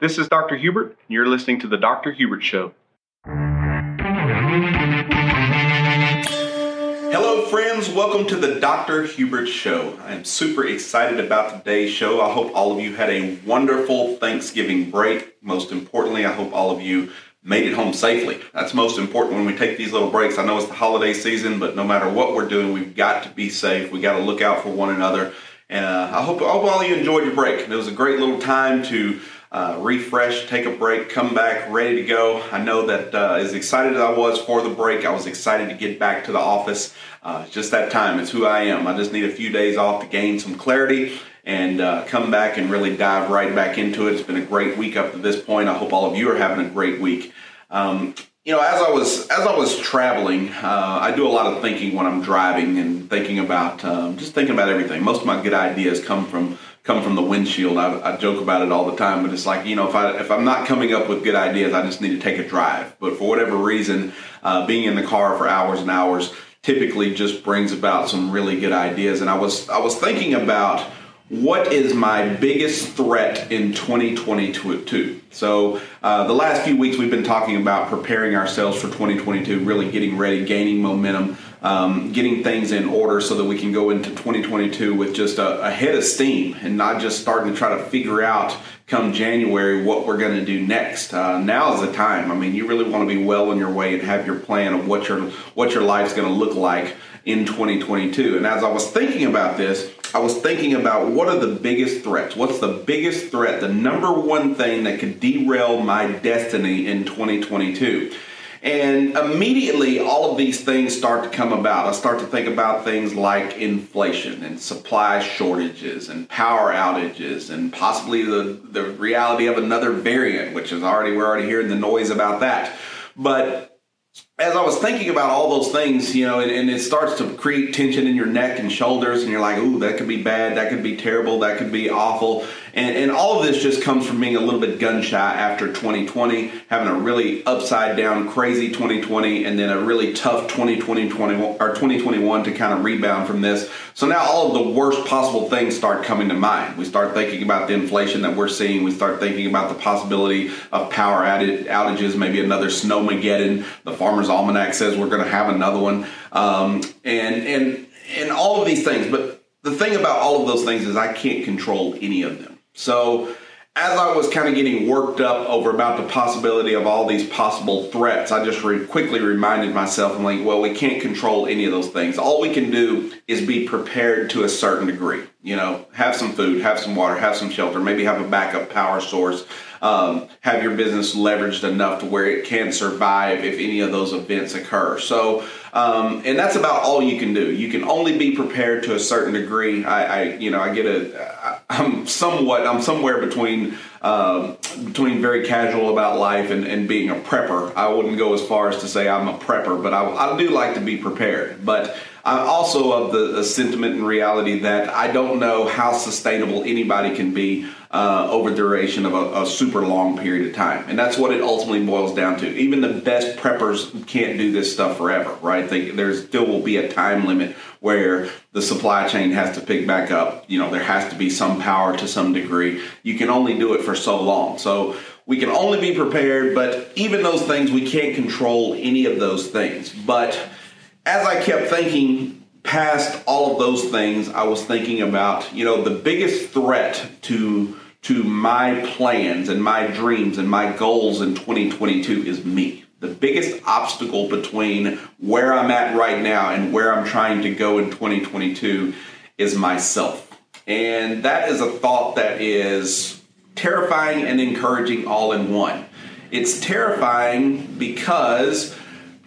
This is Dr. Hubert, and you're listening to The Dr. Hubert Show. Hello, friends. Welcome to The Dr. Hubert Show. I am super excited about today's show. I hope all of you had a wonderful Thanksgiving break. Most importantly, I hope all of you made it home safely. That's most important when we take these little breaks. I know it's the holiday season, but no matter what we're doing, we've got to be safe. We got to look out for one another. And uh, I, hope, I hope all of you enjoyed your break. It was a great little time to uh, refresh, take a break, come back ready to go. I know that uh, as excited as I was for the break, I was excited to get back to the office. Uh, just that time. It's who I am. I just need a few days off to gain some clarity and uh, come back and really dive right back into it. It's been a great week up to this point. I hope all of you are having a great week. Um, you know, as I was as I was traveling, uh, I do a lot of thinking when I'm driving and thinking about um, just thinking about everything. Most of my good ideas come from come from the windshield. I, I, joke about it all the time, but it's like you know, if I if I'm not coming up with good ideas, I just need to take a drive. But for whatever reason, uh, being in the car for hours and hours typically just brings about some really good ideas. And I was I was thinking about what is my biggest threat in 2022? So, uh, the last few weeks we've been talking about preparing ourselves for 2022, really getting ready, gaining momentum, um, getting things in order so that we can go into 2022 with just a, a head of steam and not just starting to try to figure out come January what we're going to do next. Uh, now is the time. I mean, you really want to be well on your way and have your plan of what your what your life's going to look like in 2022. And as I was thinking about this, I was thinking about what are the biggest threats? What's the biggest threat, the number one thing that could derail my destiny in 2022? And immediately, all of these things start to come about. I start to think about things like inflation and supply shortages and power outages and possibly the, the reality of another variant, which is already, we're already hearing the noise about that. But as I was thinking about all those things, you know, and, and, it starts to create tension in your neck and shoulders, and you're like, ooh, that could be bad, that could be terrible, that could be awful. And, and all of this just comes from being a little bit gun shy after 2020, having a really upside down, crazy 2020, and then a really tough 2020, 20, or 2021 to kind of rebound from this. So now all of the worst possible things start coming to mind. We start thinking about the inflation that we're seeing. We start thinking about the possibility of power outages, maybe another snowmageddon. The Farmer's Almanac says we're going to have another one, um, and and and all of these things. But the thing about all of those things is I can't control any of them. So as I was kind of getting worked up over about the possibility of all these possible threats, I just re- quickly reminded myself, I'm like, well, we can't control any of those things. All we can do is be prepared to a certain degree. You know, have some food, have some water, have some shelter, maybe have a backup power source, um, have your business leveraged enough to where it can survive if any of those events occur. So, um, and that's about all you can do. You can only be prepared to a certain degree. I, I you know, I get a, I'm somewhat, I'm somewhere between um, between very casual about life and, and being a prepper. I wouldn't go as far as to say I'm a prepper, but I, I do like to be prepared. But I'm also of the, the, sentiment and reality that I don't know how sustainable anybody can be uh, over the duration of a, a, super long period of time. And that's what it ultimately boils down to. Even the best preppers can't do this stuff forever, right? They, there still will be a time limit where the supply chain has to pick back up. You know, there has to be some power to some degree. You can only do it for so long. So we can only be prepared, but even those things, we can't control any of those things. But as I kept thinking past all of those things, I was thinking about, you know, the biggest threat to to my plans and my dreams and my goals in 2022 is me. The biggest obstacle between where I'm at right now and where I'm trying to go in 2022 is myself. And that is a thought that is terrifying and encouraging all in one. It's terrifying because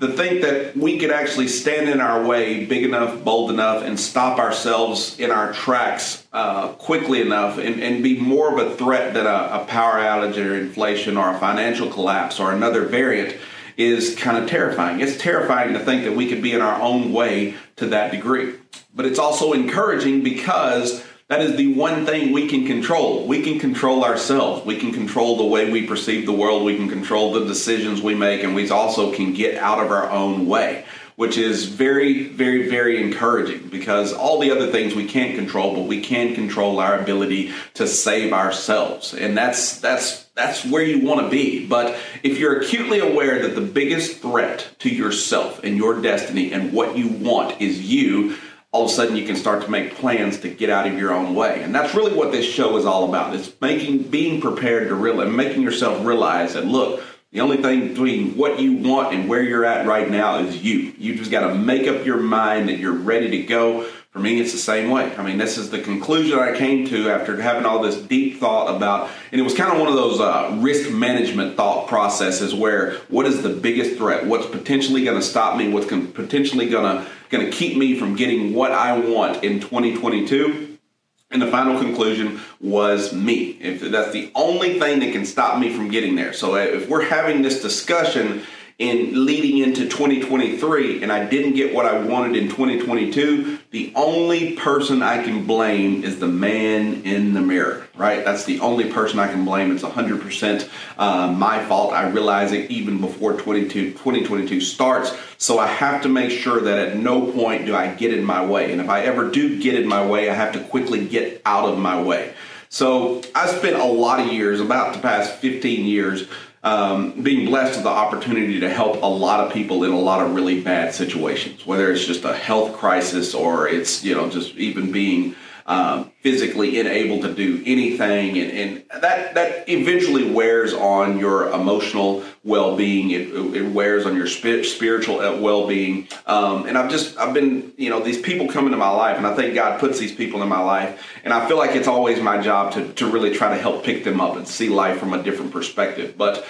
to think that we could actually stand in our way big enough, bold enough, and stop ourselves in our tracks uh, quickly enough and, and, be more of a threat than a, a power outage or inflation or a financial collapse or another variant is kind of terrifying. It's terrifying to think that we could be in our own way to that degree. But it's also encouraging because that is the one thing we can control. We can control ourselves. We can control the way we perceive the world. We can control the decisions we make, and we also can get out of our own way. which is very, very, very encouraging because all the other things we can't control, but we can control our ability to save ourselves. And that's that's that's where you want to be. But if you're acutely aware that the biggest threat to yourself and your destiny and what you want is you, all of a sudden you can start to make plans to get out of your own way. And that's really what this show is all about. It's making being prepared to realize making yourself realize that look, the only thing between what you want and where you're at right now is you. You just got to make up your mind that you're ready to go. For me, it's the same way. I mean, this is the conclusion I came to after having all this deep thought about, and it was kind of one of those uh, risk management thought processes where what is the biggest threat? What's potentially going to stop me? What's potentially going to going to keep me from getting what I want in 2022? And the final conclusion was me. If that's the only thing that can stop me from getting there. So uh, if we're having this discussion in leading into 2023 and I didn't get what I wanted in 2022, the only person I can blame is the man in the mirror, right? That's the only person I can blame. It's 100% uh, my fault. I realize it even before 22, 2022 starts. So I have to make sure that at no point do I get in my way. And if I ever do get in my way, I have to quickly get out of my way. So I spent a lot of years, about the past 15 years, um, being blessed with the opportunity to help a lot of people in a lot of really bad situations, whether it's just a health crisis or it's you know just even being um, physically unable to do anything, and, and, that that eventually wears on your emotional well-being. It, it wears on your spiritual uh, well-being. Um, and I've just I've been you know these people come into my life, and I think God puts these people in my life, and I feel like it's always my job to to really try to help pick them up and see life from a different perspective. But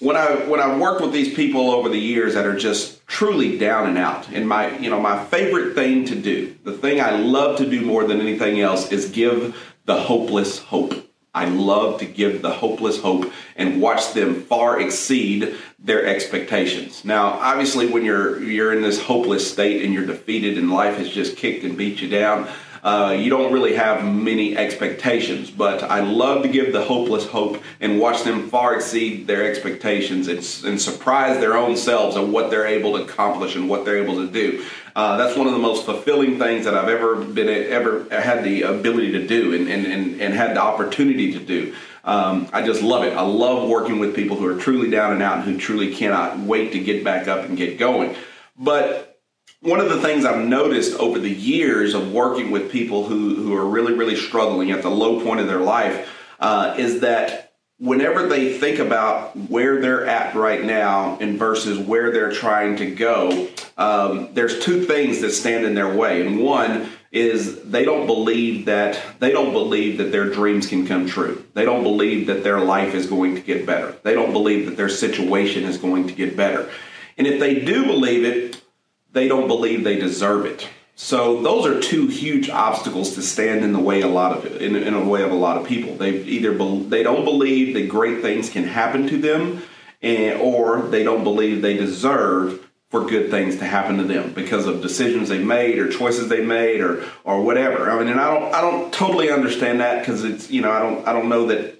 when I when I worked with these people over the years that are just truly down and out, and my you know my favorite thing to do, the thing I love to do more than anything else is give the hopeless hope. I love to give the hopeless hope and watch them far exceed their expectations. Now, obviously, when you're you're in this hopeless state and you're defeated and life has just kicked and beat you down, uh, you don't really have many expectations. But I love to give the hopeless hope and watch them far exceed their expectations and, and surprise their own selves of what they're able to accomplish and what they're able to do. Uh, that's one of the most fulfilling things that I've ever been ever had the ability to do and, and, and, and had the opportunity to do. Um, I just love it. I love working with people who are truly down and out and who truly cannot wait to get back up and get going. But one of the things I've noticed over the years of working with people who, who are really, really struggling at the low point of their life uh, is that whenever they think about where they're at right now and versus where they're trying to go, um, there's two things that stand in their way. And one is they don't believe that they don't believe that their dreams can come true. They don't believe that their life is going to get better. They don't believe that their situation is going to get better. And if they do believe it, they don't believe they deserve it. So those are two huge obstacles to stand in the way a lot of in, in a way of a lot of people. They either be, they don't believe that great things can happen to them, and, or they don't believe they deserve for good things to happen to them because of decisions they made or choices they made or or whatever. I mean, and I don't I don't totally understand that because it's you know I don't I don't know that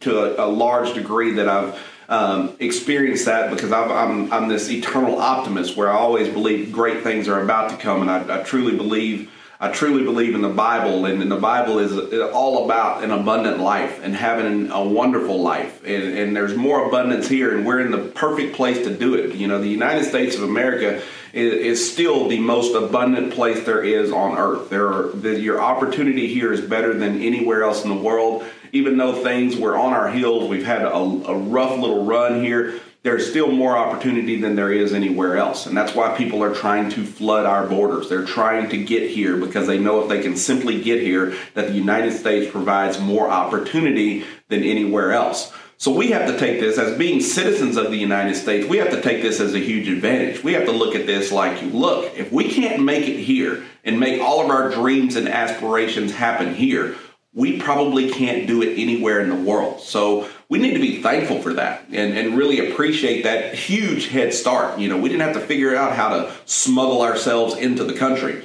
to a, a large degree that I've um, experienced that because i am I'm this eternal optimist where I always believe great things are about to come, and I, I truly believe. I truly believe in the Bible, and, the Bible is all about an abundant life and having a wonderful life. And, and, there's more abundance here, and we're in the perfect place to do it. You know, the United States of America is, is still the most abundant place there is on earth. There are the, your opportunity here is better than anywhere else in the world even though things were on our heels, we've had a, a rough little run here. There's still more opportunity than there is anywhere else. And that's why people are trying to flood our borders. They're trying to get here because they know if they can simply get here, that the United States provides more opportunity than anywhere else. So we have to take this as being citizens of the United States, we have to take this as a huge advantage. We have to look at this like, look, if we can't make it here and make all of our dreams and aspirations happen here, we probably can't do it anywhere in the world. So we need to be thankful for that and, and really appreciate that huge head start. You know, we didn't have to figure out how to smuggle ourselves into the country.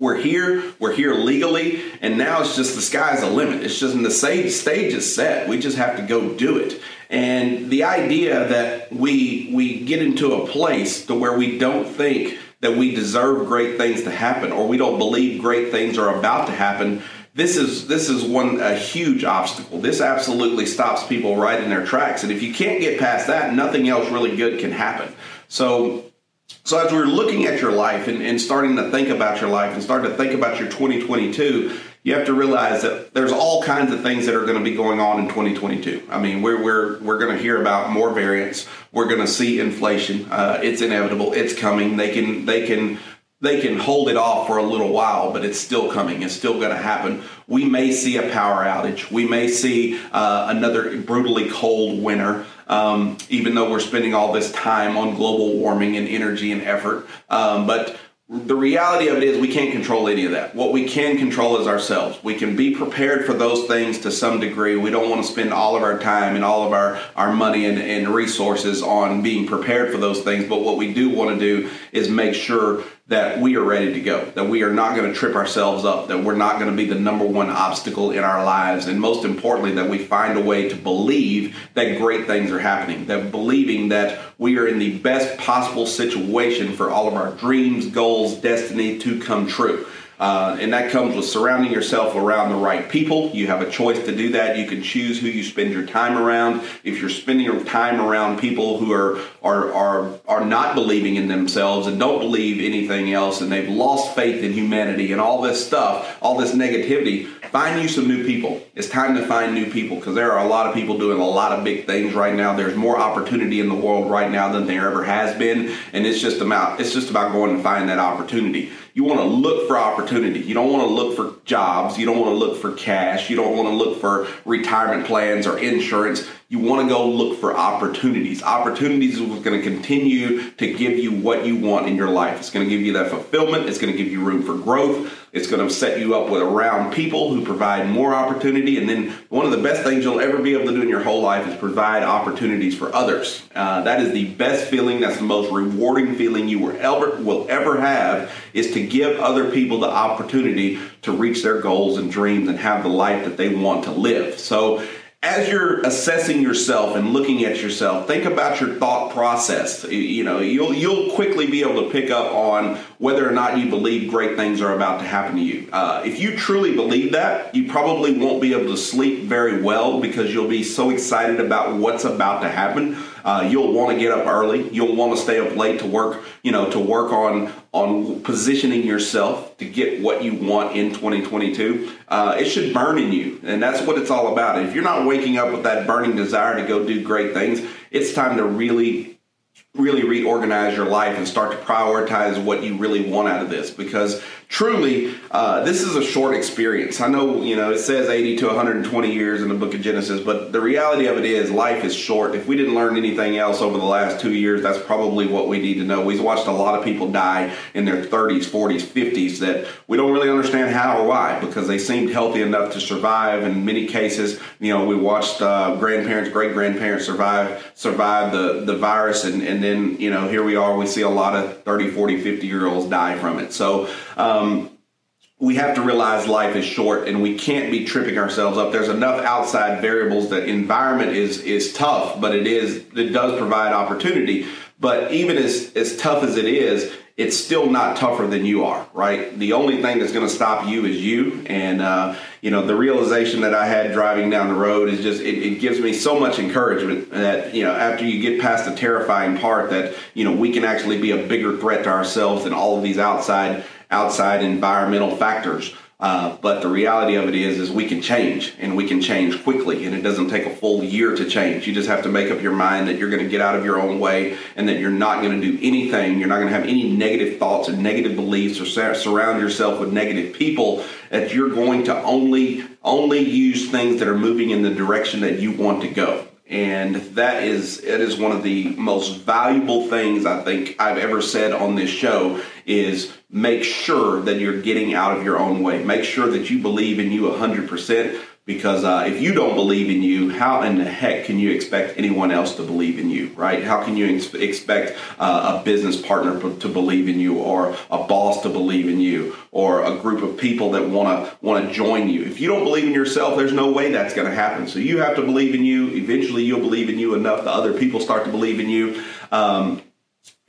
we're here, we're here legally, and now it's just the sky's the limit. It's just in the stage, stage is set. We just have to go do it. And the idea that we we get into a place to where we don't think that we deserve great things to happen or we don't believe great things are about to happen this is this is one a huge obstacle this absolutely stops people right in their tracks and if you can't get past that nothing else really good can happen so so as we're looking at your life and, and starting to think about your life and starting to think about your 2022, you have to realize that there's all kinds of things that are going to be going on in 2022. I mean, we're we're we're going to hear about more variants. We're going to see inflation. Uh, it's inevitable. It's coming. They can they can they can hold it off for a little while, but it's still coming. It's still going to happen. We may see a power outage. We may see uh, another brutally cold winter um, even though we're spending all this time on global warming and energy and effort. Um, but the reality of it is we can't control any of that. What we can control is ourselves. We can be prepared for those things to some degree. We don't want to spend all of our time and all of our, our money and, and resources on being prepared for those things. But what we do want to do is make sure that we are ready to go, that we are not going to trip ourselves up, that we're not going to be the number one obstacle in our lives, and most importantly, that we find a way to believe that great things are happening, that believing that we are in the best possible situation for all of our dreams, goals, destiny to come true. Uh, and that comes with surrounding yourself around the right people. You have a choice to do that. You can choose who you spend your time around. If you're spending your time around people who are are are are not believing in themselves and don't believe anything else, and they've lost faith in humanity and all this stuff, all this negativity, find you some new people. It's time to find new people because there are a lot of people doing a lot of big things right now. There's more opportunity in the world right now than there ever has been, and it's just about it's just about going to find that opportunity. You want to look for opportunity. You don't want to look for jobs. You don't want to look for cash. You don't want to look for retirement plans or insurance. You want to go look for opportunities. Opportunities is going to continue to give you what you want in your life. It's going to give you that fulfillment. It's going to give you room for growth. It's going to set you up with around people who provide more opportunity. And then one of the best things you'll ever be able to do in your whole life is provide opportunities for others. Uh, that is the best feeling. That's the most rewarding feeling you will ever will ever have is to give other people the opportunity to reach their goals and dreams and have the life that they want to live. So as you're assessing yourself and looking at yourself, think about your thought process. You know, you'll you'll quickly be able to pick up on whether or not you believe great things are about to happen to you. Uh, if you truly believe that, you probably won't be able to sleep very well because you'll be so excited about what's about to happen. Uh, you'll want to get up early. You'll want to stay up late to work. You know, to work on on positioning yourself to get what you want in 2022. Uh, it should burn in you, and that's what it's all about. If you're not waking up with that burning desire to go do great things, it's time to really really reorganize your life and start to prioritize what you really want out of this because truly uh, this is a short experience. I know you know it says 80 to 120 years in the book of genesis but the reality of it is life is short. If we didn't learn anything else over the last two years that's probably what we need to know. We've watched a lot of people die in their 30s 40s 50s that we don't really understand how or why because they seemed healthy enough to survive in many cases. You know we watched uh, grandparents great grandparents survive survive the, the virus and, and then you know here we are we see a lot of 30 40 50 year olds die from it. So um, we have to realize life is short and we can't be tripping ourselves up there's enough outside variables that environment is is tough but it is it does provide opportunity but even as as tough as it is it's still not tougher than you are, right? The only thing that's going to stop you is you. And, uh, you know, the realization that I had driving down the road is just, it, it, gives me so much encouragement that, you know, after you get past the terrifying part that, you know, we can actually be a bigger threat to ourselves than all of these outside, outside environmental factors. Uh, but the reality of it is, is we can change, and we can change quickly, and it doesn't take a full year to change. You just have to make up your mind that you're going to get out of your own way, and that you're not going to do anything. You're not going to have any negative thoughts or negative beliefs, or surround yourself with negative people. That you're going to only only use things that are moving in the direction that you want to go and that is it is one of the most valuable things I think I've ever said on this show is make sure that you're getting out of your own way. Make sure that you believe in you 100%. because uh, if you don't believe in you, how in the heck can you expect anyone else to believe in you, right? How can you ex- expect uh, a business partner to believe in you, or a boss to believe in you, or a group of people that want to want to join you? If you don't believe in yourself, there's no way that's going to happen. So you have to believe in you. Eventually, you'll believe in you enough that other people start to believe in you. Um,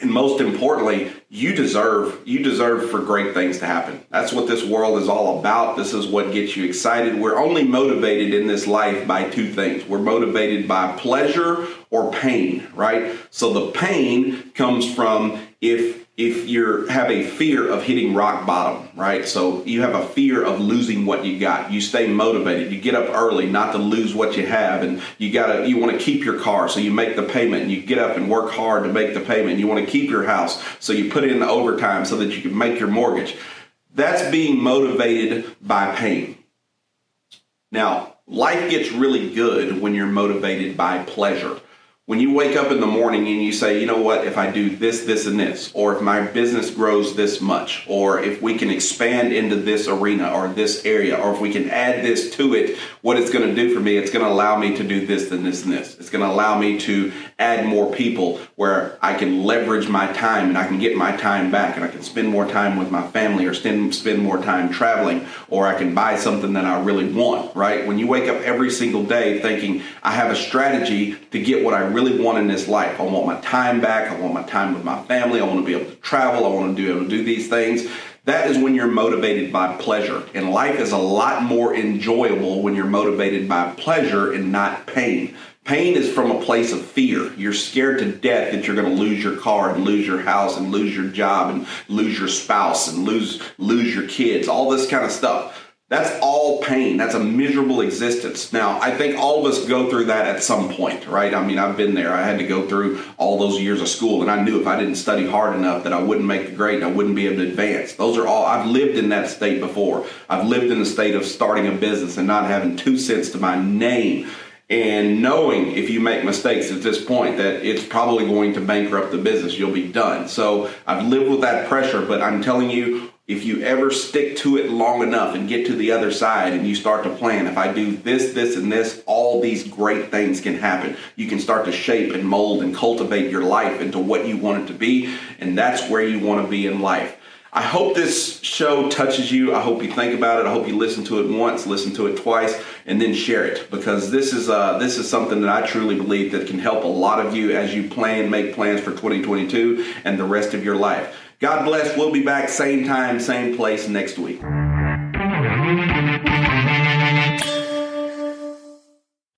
and most importantly you deserve you deserve for great things to happen. That's what this world is all about. This is what gets you excited. We're only motivated in this life by two things. We're motivated by pleasure or pain right? So the pain comes from if if you have a fear of hitting rock bottom, right? So you have a fear of losing what you got. You stay motivated. You get up early not to lose what you have, and you gotta you want to keep your car, so you make the payment. And you get up and work hard to make the payment. You want to keep your house, so you put in the overtime so that you can make your mortgage. That's being motivated by pain. Now, life gets really good when you're motivated by pleasure when you wake up in the morning and you say, you know what, if I do this, this, and this, or if my business grows this much, or if we can expand into this arena or this area, or if we can add this to it, what it's going to do for me, it's going to allow me to do this, and this, and this. It's going to allow me to add more people where I can leverage my time and I can get my time back and I can spend more time with my family or spend, spend more time traveling, or I can buy something that I really want, right? When you wake up every single day thinking, I have a strategy to get what I really want in this life. I want my time back. I want my time with my family. I want to be able to travel. I want to be able to do these things. That is when you're motivated by pleasure. And life is a lot more enjoyable when you're motivated by pleasure and not pain. Pain is from a place of fear. You're scared to death that you're going to lose your car and lose your house and lose your job and lose your spouse and lose lose your kids. All this kind of stuff. That's all pain. That's a miserable existence. Now, I think all of us go through that at some point, right? I mean, I've been there. I had to go through all those years of school, and I knew if I didn't study hard enough that I wouldn't make the grade and I wouldn't be able to advance. Those are all, I've lived in that state before. I've lived in the state of starting a business and not having two cents to my name and knowing if you make mistakes at this point that it's probably going to bankrupt the business you'll be done so i've lived with that pressure but i'm telling you if you ever stick to it long enough and get to the other side and you start to plan, if I do this, this, and this, all these great things can happen. You can start to shape and mold and cultivate your life into what you want it to be, and that's where you want to be in life. I hope this show touches you. I hope you think about it. I hope you listen to it once, listen to it twice, and then share it because this is uh, this is something that I truly believe that can help a lot of you as you plan, make plans for 2022 and the rest of your life. God bless. We'll be back same time, same place next week.